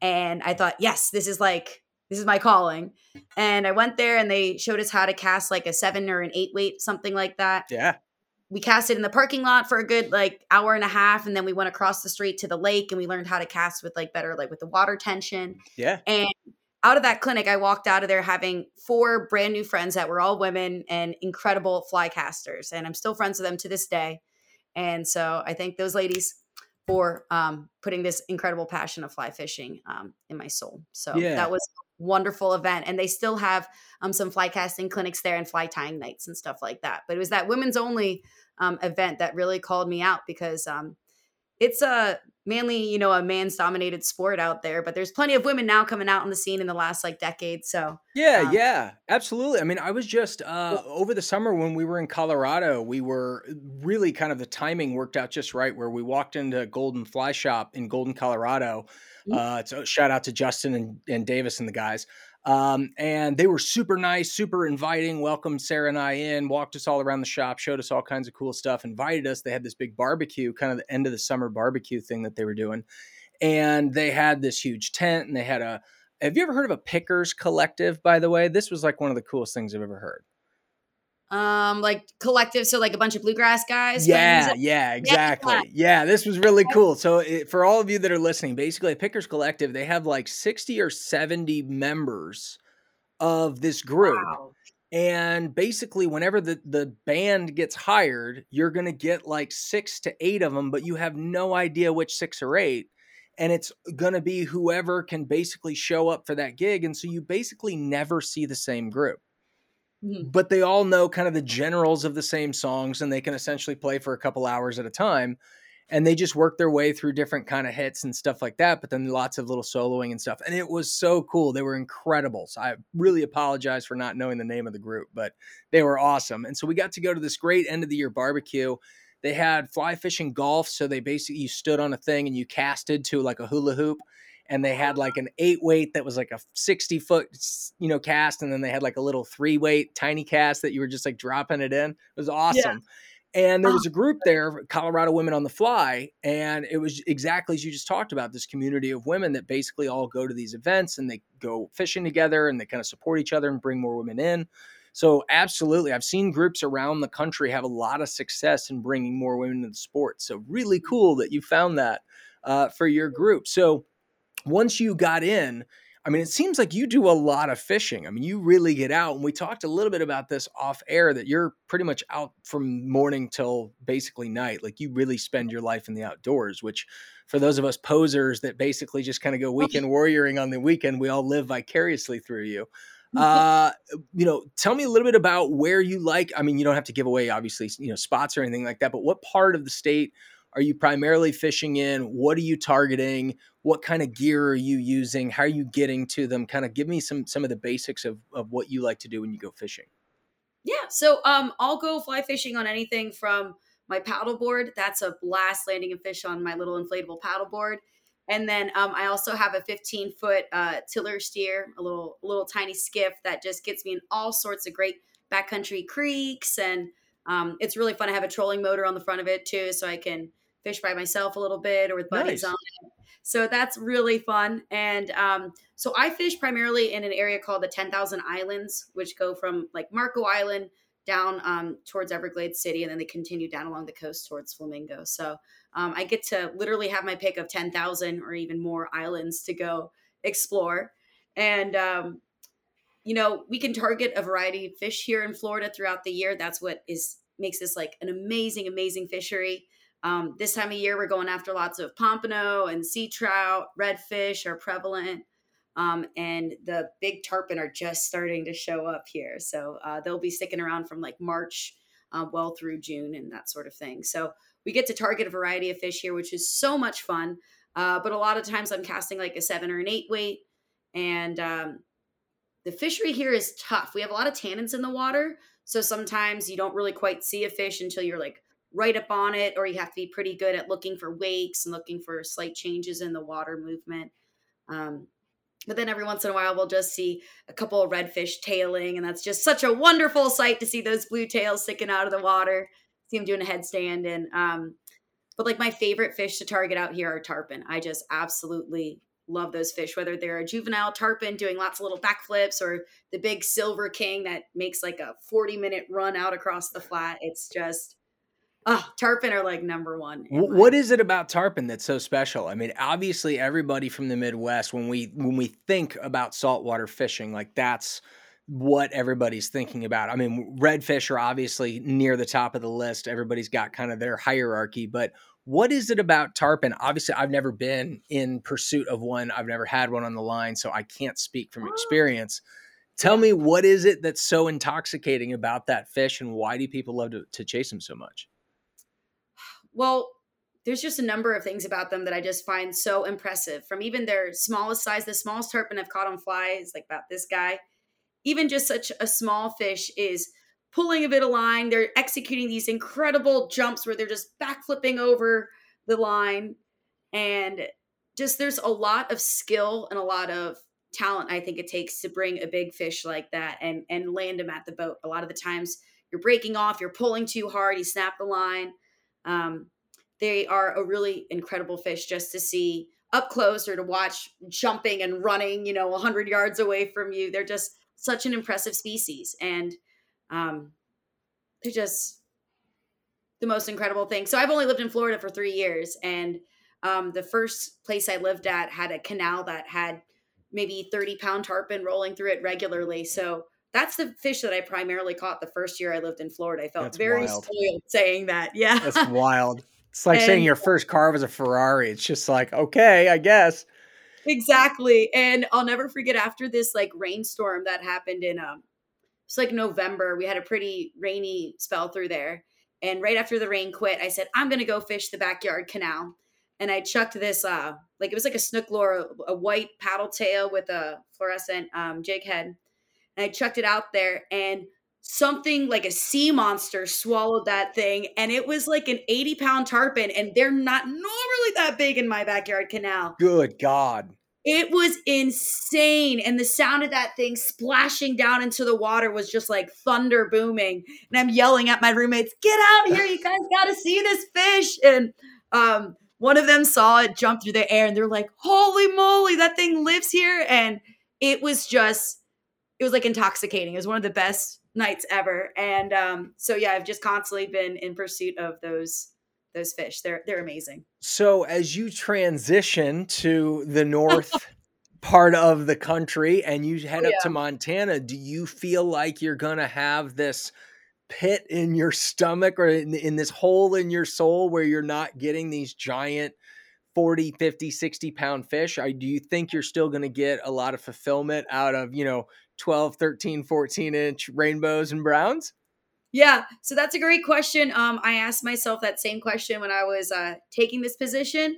And I thought, yes, this is like, this is my calling. And I went there and they showed us how to cast like a seven or an eight weight, something like that. Yeah. We cast it in the parking lot for a good like hour and a half. And then we went across the street to the lake and we learned how to cast with like better, like with the water tension. Yeah. And out of that clinic, I walked out of there having four brand new friends that were all women and incredible fly casters. And I'm still friends with them to this day. And so I thank those ladies for um, putting this incredible passion of fly fishing um, in my soul. So Yeah. that was wonderful event. And they still have um, some fly casting clinics there and fly tying nights and stuff like that. But it was that women's only um, event that really called me out because um, it's a mainly, you know, a man's dominated sport out there, but there's plenty of women now coming out on the scene in the last like decade. So Yeah, Um, yeah, absolutely. I mean, I was just uh, over the summer when we were in Colorado. We were really kind of the timing worked out just right, where we walked into Golden Fly Shop in Golden, Colorado. Mm. Uh, so shout out to Justin and, and Davis and the guys. Um, and they were super nice, super inviting, welcomed Sarah and I in, walked us all around the shop, showed us all kinds of cool stuff, invited us. They had this big barbecue, kind of the end of the summer barbecue thing that they were doing. And they had this huge tent and they had a, have you ever heard of a pickers collective, by the way? This was like one of the coolest things I've ever heard. Um like collective, so like a bunch of bluegrass guys. Yeah, yeah, exactly. Yeah, this was really cool. So, it, for all of you that are listening, basically, Pickers Collective, they have like 60 or 70 members of this group. Wow. And basically, whenever the, the band gets hired, you're going to get like six to eight of them, but you have no idea which six or eight. And it's going to be whoever can basically show up for that gig. And so you basically never see the same group Mhm. but they all know kind of the generals of the same songs and they can essentially play for a couple hours at a time and they just work their way through different kind of hits and stuff like that but then lots of little soloing and stuff and it was so cool they were incredible so i really apologize for not knowing the name of the group but they were awesome and so we got to go to this great end of the year barbecue they had fly fishing golf so they basically you stood on a thing and you casted to like a hula hoop and they had like an eight weight that was like a 60 foot you know cast and then they had like a little three weight tiny cast that you were just like dropping it in it was awesome And there Oh. was a group there, Colorado Women on the Fly, and it was exactly as you just talked about this community of women that basically all go to these events and they go fishing together and they kind of support each other and bring more women in. So, absolutely, I've seen groups around the country have a lot of success in bringing more women to the sport. So, really cool that you found that uh, for your group. So, once you got in, I mean, it seems like you do a lot of fishing. I mean, you really get out. And we talked a little bit about this off air that you're pretty much out from morning till basically night. Like you really spend your life in the outdoors, which for those of us posers that basically just kind of go weekend warrioring on the weekend, we all live vicariously through you. Uh, you know, tell me a little bit about where you like. I mean, you don't have to give away obviously, you know, spots or anything like that, but what part of the state are you primarily fishing in? What are you targeting? What kind of gear are you using? How are you getting to them? Kind of give me some some of the basics of of what you like to do when you go fishing. Yeah. So um I'll go fly fishing on anything from my paddleboard. That's a blast landing a fish on my little inflatable paddleboard. And then um, I also have a 15 foot uh, tiller steer, a little little tiny skiff that just gets me in all sorts of great backcountry creeks, and um, it's really fun. I have a trolling motor on the front of it too, so I can fish by myself a little bit or with buddies Nice. on it. So that's really fun. And um, so I fish primarily in an area called the 10,000 Islands, which go from like Marco Island down um, towards Everglades City, and then they continue down along the coast towards Flamingo. So um, I get to literally have my pick of 10,000 or even more islands to go explore. And, um, you know, we can target a variety of fish here in Florida throughout the year. That's what is makes this like an amazing, amazing fishery. Um, this time of year, we're going after lots of pompano and sea trout, redfish are prevalent. Um, and the big tarpon are just starting to show up here. So uh, they'll be sticking around from like March uh, well through June and that sort of thing. So we get to target a variety of fish here, which is so much fun. Uh, but a lot of times I'm casting like a seven or an eight weight. And um, the fishery here is tough. We have a lot of tannins in the water. So sometimes you don't really quite see a fish until you're like right up on it, or you have to be pretty good at looking for wakes and looking for slight changes in the water movement. Um, but then every once in a while, we'll just see a couple of redfish tailing, and that's just such a wonderful sight to see those blue tails sticking out of the water. See them doing a headstand, and um, but like my favorite fish to target out here are tarpon. I just absolutely love those fish, whether they're a juvenile tarpon doing lots of little backflips or the big silver king that makes like a 40 minute run out across the flat. It's just, ah, tarpon are like number one. my- What is it about tarpon that's so special? I mean, obviously, everybody from the Midwest, when we when we think about saltwater fishing, like that's what everybody's thinking about. I mean, redfish are obviously near the top of the list. Everybody's got kind of their hierarchy, but what is it about tarpon? Obviously, I've never been in pursuit of one. I've never had one on the line, so I can't speak from experience. Tell me, what is it that's so intoxicating about that fish, and why do people love to, to chase them so much? Well, there's just a number of things about them that I just find so impressive. From even their smallest size, the smallest tarpon I've caught on fly is like about this guy. Even just such a small fish is pulling a bit of line. They're executing these incredible jumps where they're just backflipping over the line. And just there's a lot of skill and a lot of talent I think it takes to bring a big fish like that and and land him at the boat. A lot of the times you're breaking off, you're pulling too hard, you snap the line. Um, they are a really incredible fish just to see up close or to watch jumping and running, you know, 100 yards away from you. They're just such an impressive species. And um, they're just the most incredible thing. So I've only lived in Florida for three years. And um, the first place I lived at had a canal that had maybe 30 pound tarpon rolling through it regularly. So that's the fish that I primarily caught the first year I lived in Florida. I felt That's very wild. spoiled saying that. Yeah. That's wild. It's like saying your first car was a Ferrari. It's just like, okay, I guess. exactly. And I'll never forget after this like rainstorm that happened in um it's like November. We had a pretty rainy spell through there. And right after the rain quit, I said, I'm gonna go fish the backyard canal. And I chucked this uh like it was like a snook lure, a white paddle tail with a fluorescent um jig head. And I chucked it out there and something like a sea monster swallowed that thing and it was like an 80 pound tarpon and they're not normally that big in my backyard canal Good God. It was insane. And the sound of that thing splashing down into the water was just like thunder booming. And I'm yelling at my roommates, get out here. You guys got to see this fish. And um, one of them saw it jump through the air and they're like, holy moly, that thing lives here. And it was just, it was like intoxicating. It was one of the best nights ever. And um, so, yeah, I've just constantly been in pursuit of those those fish. They're they're amazing. So as you transition to the north part of the country and you head Oh, up to Montana, do you feel like you're going to have this pit in your stomach or in, in this hole in your soul where you're not getting these giant 40, 50, 60 pound fish? I, do you think you're still going to get a lot of fulfillment out of, you know, 12, 13, 14 inch rainbows and browns? Yeah, so that's a great question. Um, I asked myself that same question when I was uh, taking this position.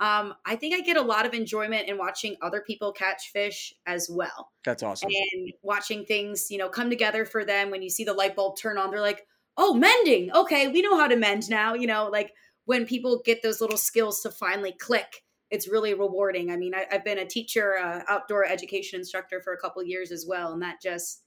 Um, I think I get a lot of enjoyment in watching other people catch fish as well, That's awesome. and watching things, you know, come together for them. When you see the light bulb turn on, they're like, "Oh, mending. Okay, we know how to mend now." You know, like when people get those little skills to finally click, it's really rewarding. I mean, I, I've been a teacher, uh, outdoor education instructor for a couple years as well, and that just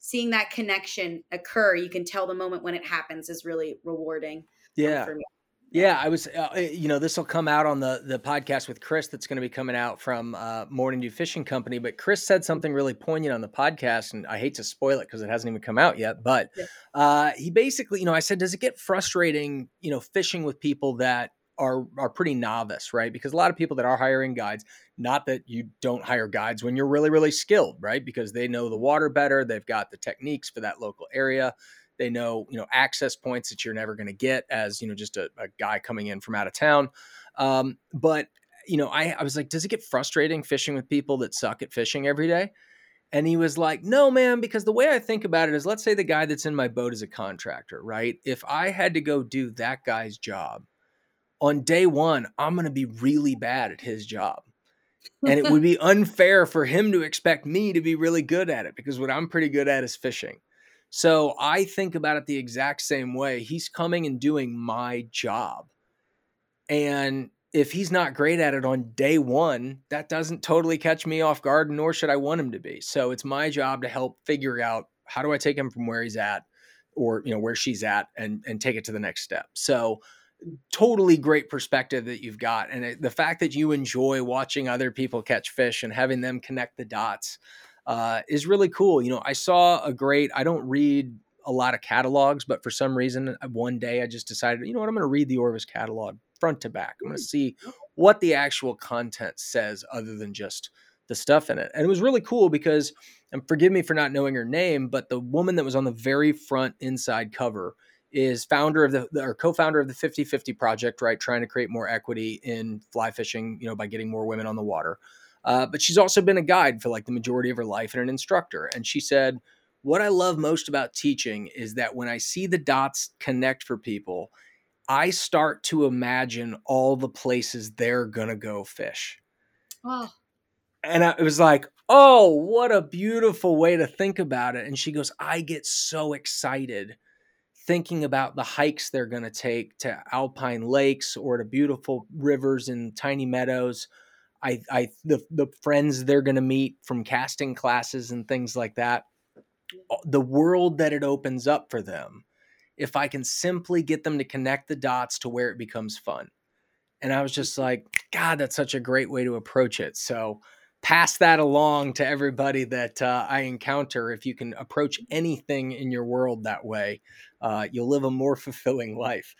seeing that connection occur, you can tell the moment when it happens is really rewarding. um, Yeah. for me. Yeah, I was. Uh, you know, this will come out on the the podcast with Chris. That's going to be coming out from uh, Morning Dew Fishing Company. But Chris said something really poignant on the podcast, and I hate to spoil it because it hasn't even come out yet. But uh, he basically, you know, I said, does it get frustrating, you know, fishing with people that are are pretty novice, right? Because a lot of people that are hiring guides, not that you don't hire guides when you're really really skilled, right? Because they know the water better, they've got the techniques for that local area they know you know access points that you're never going to get as you know just a, a guy coming in from out of town um, but you know I, I was like does it get frustrating fishing with people that suck at fishing every day and he was like no man because the way i think about it is let's say the guy that's in my boat is a contractor right if i had to go do that guy's job on day one i'm going to be really bad at his job and it would be unfair for him to expect me to be really good at it because what i'm pretty good at is fishing so I think about it the exact same way. He's coming and doing my job. And if he's not great at it on day one, that doesn't totally catch me off guard, nor should I want him to be. So it's my job to help figure out how do I take him from where he's at or you know where she's at and and take it to the next step. So totally great perspective that you've got and it, the fact that you enjoy watching other people catch fish and having them connect the dots uh, is really cool. You know, I saw a great, I don't read a lot of catalogs, but for some reason, uh, one day I just decided, you know what, I'm going to read the Orvis catalog front to back. I'm going to see what the actual content says other than just the stuff in it. And it was really cool because, and forgive me for not knowing her name, but the woman that was on the very front inside cover is founder of the or co-founder of the 50-50 project right trying to create more equity in fly fishing you know by getting more women on the water uh, but she's also been a guide for like the majority of her life and an instructor. And she said, What I love most about teaching is that when I see the dots connect for people, I start to imagine all the places they're going to go fish. Oh, And I, it was like, Oh, what a beautiful way to think about it. And she goes, I get so excited thinking about the hikes they're going to take to alpine lakes or to beautiful rivers and tiny meadows I, I, the the friends they're going to meet from casting classes and things like that, the world that it opens up for them, if I can simply get them to connect the dots to where it becomes fun. And I was just like, God, that's such a great way to approach it. So pass that along to everybody that uh, I encounter. If you can approach anything in your world that way, uh, you'll live a more fulfilling life.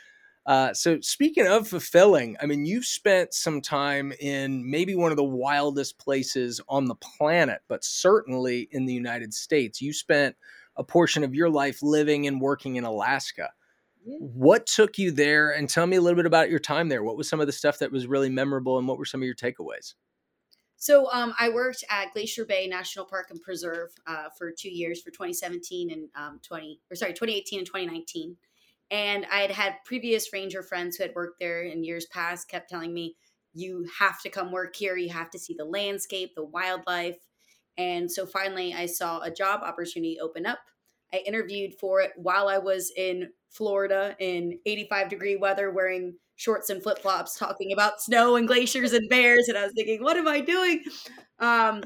Uh, so speaking of fulfilling, I mean, you've spent some time in maybe one of the wildest places on the planet, but certainly in the United States. You spent a portion of your life living and working in Alaska. Yeah. What took you there? And tell me a little bit about your time there. What was some of the stuff that was really memorable, and what were some of your takeaways? So um, I worked at Glacier Bay National Park and Preserve uh, for two years, for 2017 and um, 20, or sorry, 2018 and 2019. And I had had previous ranger friends who had worked there in years past, kept telling me, "You have to come work here. You have to see the landscape, the wildlife." And so finally, I saw a job opportunity open up. I interviewed for it while I was in Florida in 85 degree weather wearing shorts and flip flops talking about snow and glaciers and bears. And I was thinking, what am I doing? Um,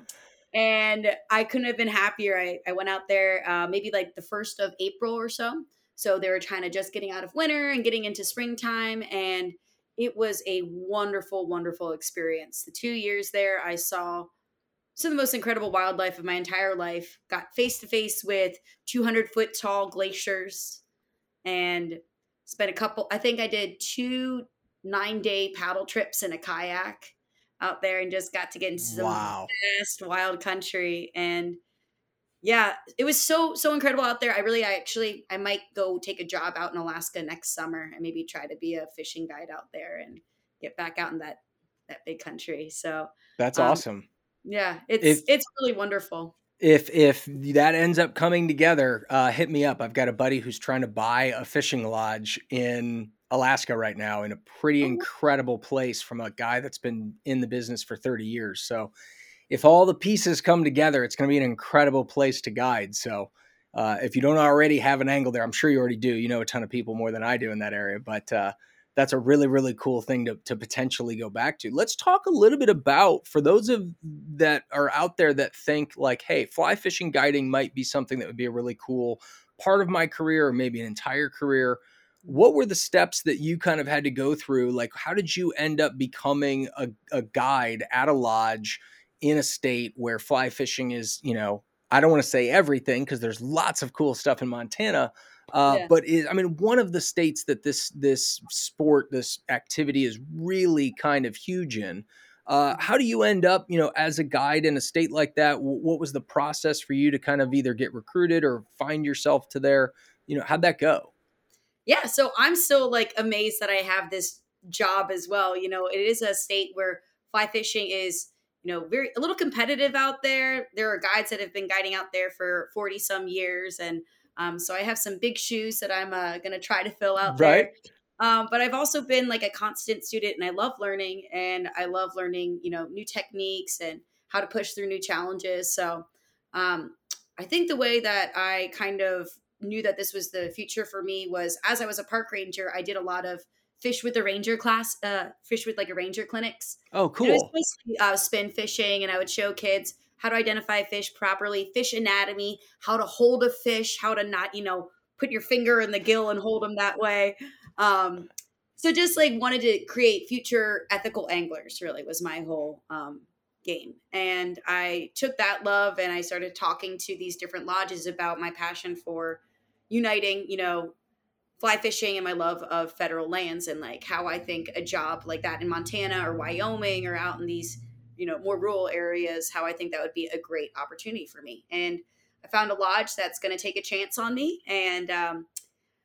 and I couldn't have been happier. I, I went out there uh, maybe like the first of April or so. So they were kind of just getting out of winter and getting into springtime. And it was a wonderful, wonderful experience. The two years there, I saw some of the most incredible wildlife of my entire life. Got face to face with 200 foot tall glaciers and spent a couple, I think I did two nine day paddle trips in a kayak out there and just got to get into some Wow. vast wild country. And yeah, it was so, so incredible out there. I really, I actually, I might go take a job out in Alaska next summer and maybe try to be a fishing guide out there and get back out in that, that big country. So That's Um, awesome. yeah, it's If- it's really wonderful. If if that ends up coming together, uh, hit me up. I've got a buddy who's trying to buy a fishing lodge in Alaska right now in a pretty Oh. incredible place from a guy that's been in the business for 30 years. So if all the pieces come together, it's going to be an incredible place to guide. So uh, if you don't already have an angle there, I'm sure you already do. You know a ton of people more than I do in that area, but uh, that's a really really cool thing to, to potentially go back to. Let's talk a little bit about for those of that are out there that think like, hey, fly fishing guiding might be something that would be a really cool part of my career or maybe an entire career. What were the steps that you kind of had to go through? Like, how did you end up becoming a, a guide at a lodge in a state where fly fishing is, you know, I don't want to say everything because there's lots of cool stuff in Montana, uh, Yeah. but it, I mean, one of the states that this this sport, this activity is really kind of huge in. Uh, how do you end up, you know, as a guide in a state like that? Wh- What was the process for you to kind of either get recruited or find yourself to there? You know, how'd that go? Yeah, so I'm still like amazed that I have this job as well. You know, it is a state where fly fishing is, you know, very a little competitive out there. There are guides that have been guiding out there for 40 some years and um, so I have some big shoes that I'm uh, going to try to fill out Right. there. Um, but I've also been like a constant student and I love learning and I love learning, you know, new techniques and how to push through new challenges. So um, I think the way that I kind of knew that this was the future for me was as I was a park ranger, I did a lot of fish with the ranger class, uh, fish with like a ranger clinics. Oh, And It was cool. basically uh, spin fishing, and I would show kids how to identify fish properly, fish anatomy, how to hold a fish, how to not, you know, put your finger in the gill and hold them that way. Um, so just like wanted to create future ethical anglers. Really was my whole um, game, and I took that love and I started talking to these different lodges about my passion for uniting, you know, fly fishing and my love of federal lands and like how I think a job like that in Montana or Wyoming or out in these, you know, more rural areas, how I think that would be a great opportunity for me. And I found a lodge that's going to take a chance on me. And um,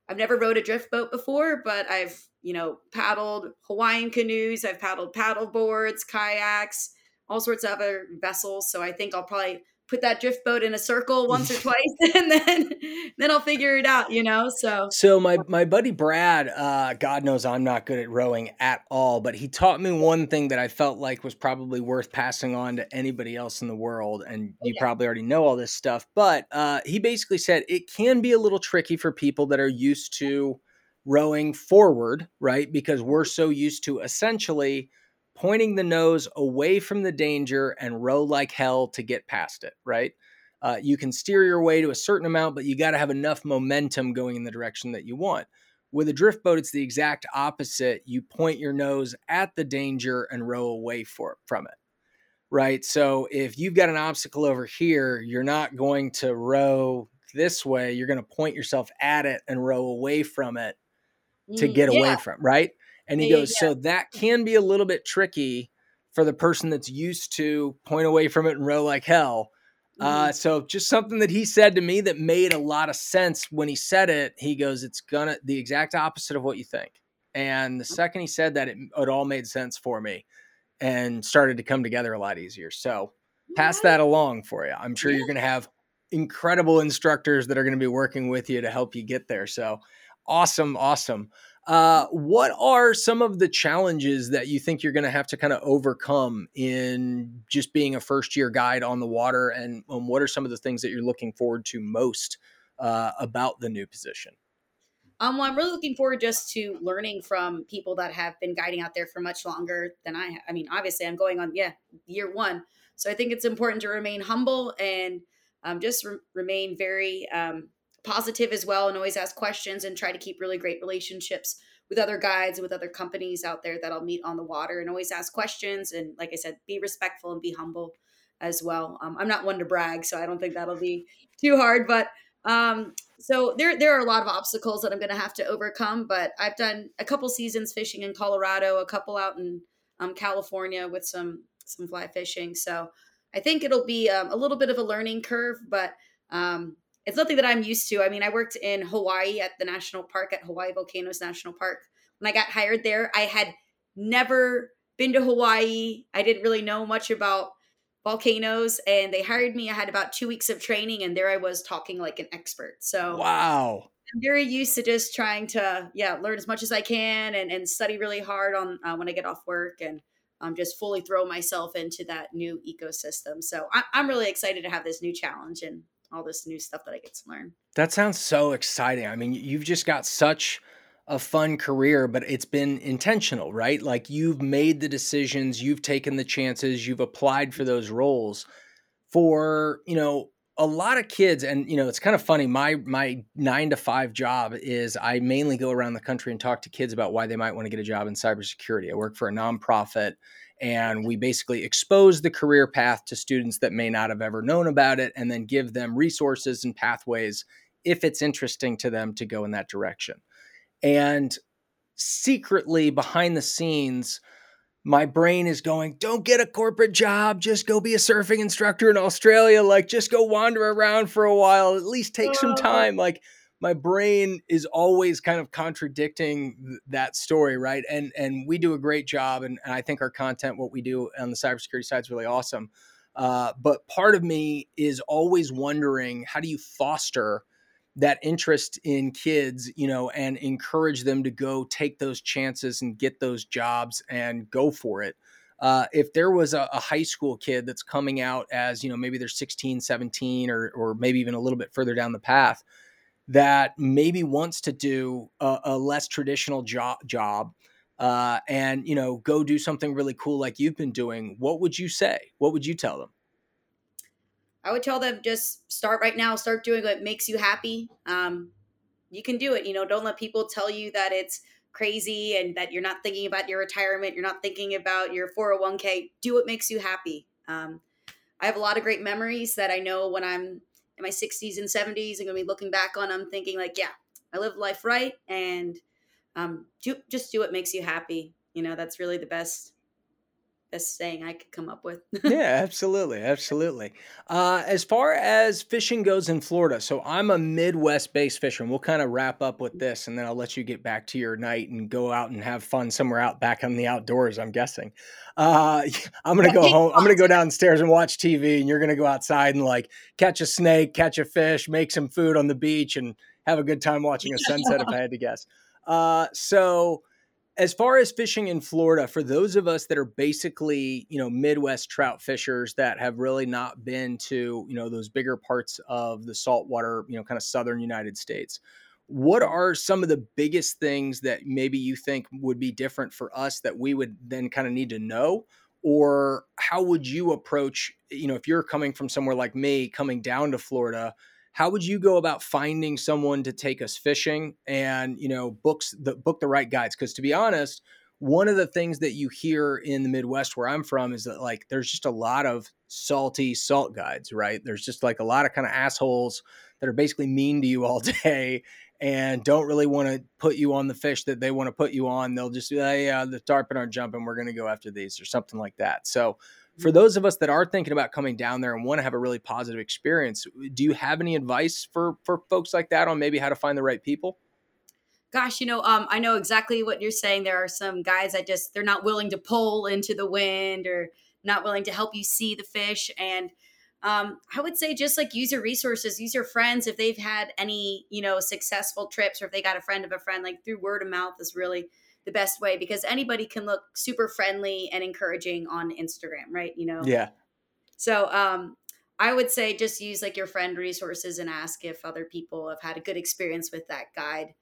I've never rowed a drift boat before, but I've, you know, paddled Hawaiian canoes, I've paddled paddle boards, kayaks, all sorts of other vessels. So I think I'll probably put that drift boat in a circle once or twice and then then I'll figure it out, you know? So So my my buddy Brad, uh, God knows I'm not good at rowing at all, but he taught me one thing that I felt like was probably worth passing on to anybody else in the world. And you yeah. probably already know all this stuff, but uh, he basically said it can be a little tricky for people that are used to rowing forward, right? Because we're so used to essentially pointing the nose away from the danger and row like hell to get past it, right? Uh, you can steer your way to a certain amount, but you got to have enough momentum going in the direction that you want. With a drift boat, it's the exact opposite. You point your nose at the danger and row away for, from it, right? So if you've got an obstacle over here, you're not going to row this way. You're going to point yourself at it and row away from it to Mm, get away from, right? And he Yeah, yeah, goes, so that can be a little bit tricky for the person that's used to point away from it and row like hell. Uh, Mhm. so just something that he said to me that made a lot of sense when he said it. He goes, "It's gonna the exact opposite of what you think." And the second he said that, it, it all made sense for me and started to come together a lot easier. So pass that along for you. I'm sure you're going to have incredible instructors that are going to be working with you to help you get there. So awesome, awesome. Uh, what are some of the challenges that you think you're going to have to kind of overcome in just being a first year guide on the water? And um, what are some of the things that you're looking forward to most uh, about the new position? Um, well, I'm really looking forward just to learning from people that have been guiding out there for much longer than I. I mean, obviously, I'm going on yeah year one, so I think it's important to remain humble and um, just re- remain very um, positive as well, and always ask questions and try to keep really great relationships with other guides and with other companies out there that I'll meet on the water, and always ask questions and, like I said, be respectful and be humble as well. Um, I'm not one to brag, so I don't think that'll be too hard, but um, so there there are a lot of obstacles that I'm going to have to overcome. But I've done a couple seasons fishing in Colorado, a couple out in um, California with some some fly fishing. So I think it'll be um, a little bit of a learning curve, but um, it's nothing that I'm used to. I mean, I worked in Hawaii at the national park at Hawaii Volcanoes National Park. When I got hired there, I had never been to Hawaii. I didn't really know much about volcanoes and they hired me. I had about two weeks of training and there I was talking like an expert. So wow. I'm very used to just trying to, yeah, learn as much as I can and, and study really hard on uh, when I get off work and um, just fully throw myself into that new ecosystem. So I, I'm really excited to have this new challenge and all this new stuff that I get to learn. That sounds so exciting. I mean, you've just got such a fun career, but it's been intentional, right? Like you've made the decisions, you've taken the chances, you've applied for those roles. For, you know, a lot of kids and you know it's kind of funny my my 9 to 5 job is I mainly go around the country and talk to kids about why they might want to get a job in cybersecurity. I work for a nonprofit and we basically expose the career path to students that may not have ever known about it and then give them resources and pathways if it's interesting to them to go in that direction. And secretly behind the scenes, my brain is going, don't get a corporate job, just go be a surfing instructor in Australia. Like, just go wander around for a while, at least take some time. Like, my brain is always kind of contradicting that story, right? And and we do a great job, and, and I think our content, what we do on the cybersecurity side, is really awesome. Uh, but part of me is always wondering, how do you foster that interest in kids, you know, and encourage them to go take those chances and get those jobs and go for it. Uh, if there was a, a, high school kid that's coming out as, you know, maybe they're 16, 17, or, or maybe even a little bit further down the path that maybe wants to do a, a less traditional job, job uh, and, you know, go do something really cool like you've been doing, what would you say? What would you tell them? I would tell them just start right now, start doing what makes you happy. Um, you can do it. You know, don't let people tell you that it's crazy and that you're not thinking about your retirement, you're not thinking about your 401k. Do what makes you happy. Um, I have a lot of great memories that I know when I'm in my 60s and 70s, I'm going to be looking back on them thinking, like, yeah, I lived life right. And um, do, just do what makes you happy. You know, that's really the best best saying I could come up with. yeah, absolutely, absolutely. Uh, as far as fishing goes in Florida, so I'm a Midwest-based fisherman. We'll kind of wrap up with this, and then I'll let you get back to your night and go out and have fun somewhere out back in the outdoors. I'm guessing. Uh, I'm gonna go home. I'm gonna go downstairs and watch TV, and you're gonna go outside and like catch a snake, catch a fish, make some food on the beach, and have a good time watching a sunset. if I had to guess. Uh, so as far as fishing in Florida, for those of us that are basically, you know, Midwest trout fishers that have really not been to, you know, those bigger parts of the saltwater, you know, kind of southern United States, what are some of the biggest things that maybe you think would be different for us that we would then kind of need to know? Or how would you approach, you know, if you're coming from somewhere like me, coming down to Florida, how would you go about finding someone to take us fishing and you know books the book the right guides? Because to be honest one of the things that you hear in the midwest where i'm from is that like there's just a lot of salty salt guides right? There's just like a lot of kind of assholes that are basically mean to you all day and don't really want to put you on the fish that they want to put you on. They'll just say oh, yeah the tarpon aren't jumping. We're going to go after these or something like that. So for those of us that are thinking about coming down there and want to have a really positive experience, do you have any advice for for folks like that on maybe how to find the right people? Gosh, you know, um, I know exactly what you're saying. There are some guys that just they're not willing to pull into the wind or not willing to help you see the fish. And um, I would say just like use your resources, use your friends if they've had any, you know, successful trips or if they got a friend of a friend, like through word of mouth is really the best way because anybody can look super friendly and encouraging on Instagram, right? You know? Yeah. So um, I would say just use like your friend resources and ask if other people have had a good experience with that guide.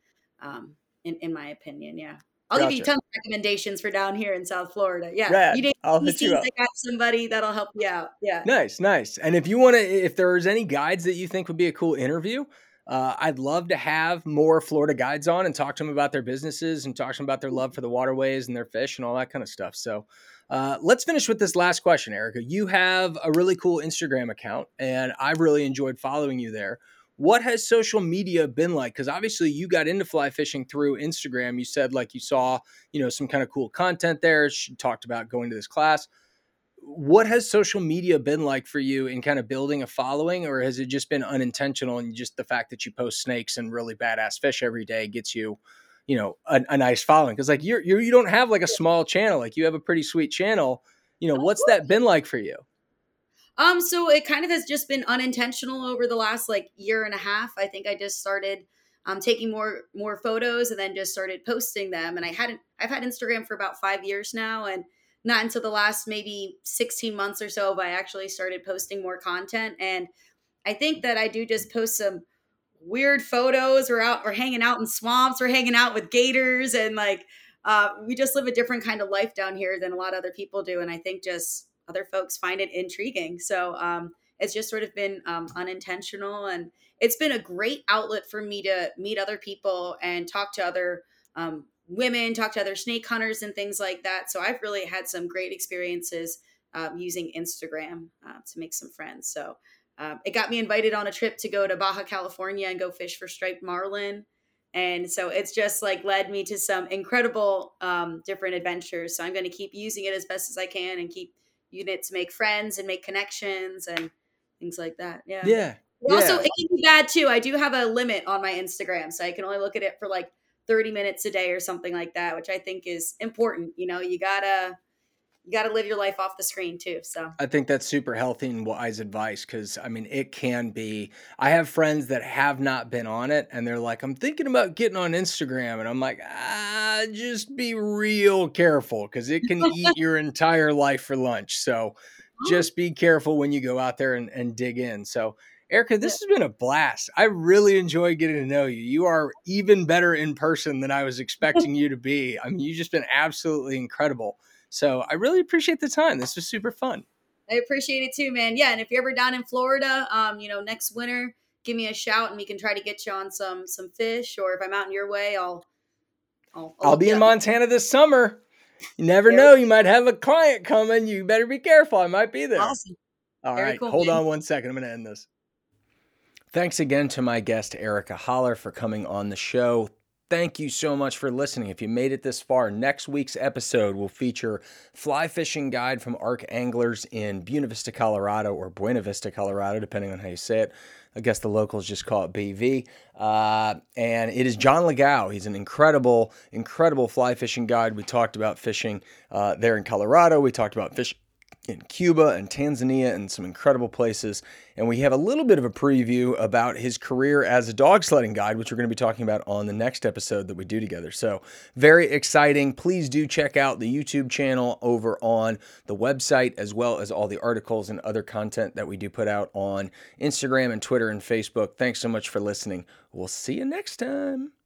um, in in my opinion. Yeah. I'll give you Gotcha. tons of recommendations for down here in South Florida. Yeah. Rad. You need I'll hit you up. I got somebody that'll help you out. Yeah. Nice, nice. And if you want to, if there's any guides that you think would be a cool interview, uh, I'd love to have more Florida guides on and talk to them about their businesses and talk to them about their love for the waterways and their fish and all that kind of stuff. So uh, let's finish with this last question, Erica. You have a really cool Instagram account, and I've really enjoyed following you there. What has social media been like? Because obviously you got into fly fishing through Instagram. You said like you saw, you know, some kind of cool content there. She talked about going to this class what has social media been like for you in kind of building a following or has it just been unintentional and just the fact that you post snakes and really badass fish every day gets you you know a, a nice following because like you're, you're you don't have like a small channel like you have a pretty sweet channel you know what's that been like for you Um, so it kind of has just been unintentional over the last like year and a half. I think I just started um, taking more more photos and then just started posting them. And I hadn't I've had Instagram for about five years now, and not until the last maybe 16 months or so have I actually started posting more content. And I think that I do just post some weird photos. We're out, we're hanging out in swamps, we're hanging out with gators, and like uh, we just live a different kind of life down here than a lot of other people do. And I think just other folks find it intriguing. So um, it's just sort of been um, unintentional, and it's been a great outlet for me to meet other people and talk to other um, women, talk to other snake hunters, and things like that. So I've really had some great experiences um, using Instagram uh, to make some friends. So um, it got me invited on a trip to go to Baja California and go fish for striped marlin. And so it's just like led me to some incredible um, different adventures. So I'm going to keep using it as best as I can and keep using it to make friends and make connections and things like that. Yeah. yeah But Also, it can be bad too. I do have a limit on my Instagram, so I can only look at it for like 30 minutes a day or something like that, which I think is important. You know, you gotta you gotta live your life off the screen too. So I think that's super healthy and wise advice because I mean, it can be. I have friends that have not been on it and they're like, I'm thinking about getting on Instagram. And I'm like, ah, just be real careful because it can eat your entire life for lunch. So just be careful when you go out there and, and dig in. So, Erica, this has been a blast. I really enjoy getting to know you. You are even better in person than I was expecting you to be. I mean, you've just been absolutely incredible. So I really appreciate the time. This was super fun. I appreciate it too, man. Yeah, and if you're ever down in Florida, um, you know, next winter, give me a shout and we can try to get you on some some fish. Or if I'm out in your way, I'll I'll, I'll look be in up. Montana this summer. You never know. You might have a client coming. You better be careful. I might be there. Awesome. All Very right. cool, Hold man. on one second. I'm going to end this. Thanks again to my guest, Erica Holler, for coming on the show. Thank you so much for listening. If you made it this far, next week's episode will feature fly fishing guide from ArkAnglers in Buena Vista, Colorado, or Buena Vista, Colorado, depending on how you say it. I guess the locals just call it BV. Uh, and it is John Legao. He's an incredible, incredible fly fishing guide. We talked about fishing uh, there in Colorado. We talked about fish in Cuba and Tanzania and some incredible places. And we have a little bit of a preview about his career as a dog sledding guide, which we're going to be talking about on the next episode that we do together. So, very exciting. Please do check out the YouTube channel over on the website, as well as all the articles and other content that we do put out on Instagram and Twitter and Facebook. Thanks so much for listening. We'll see you next time.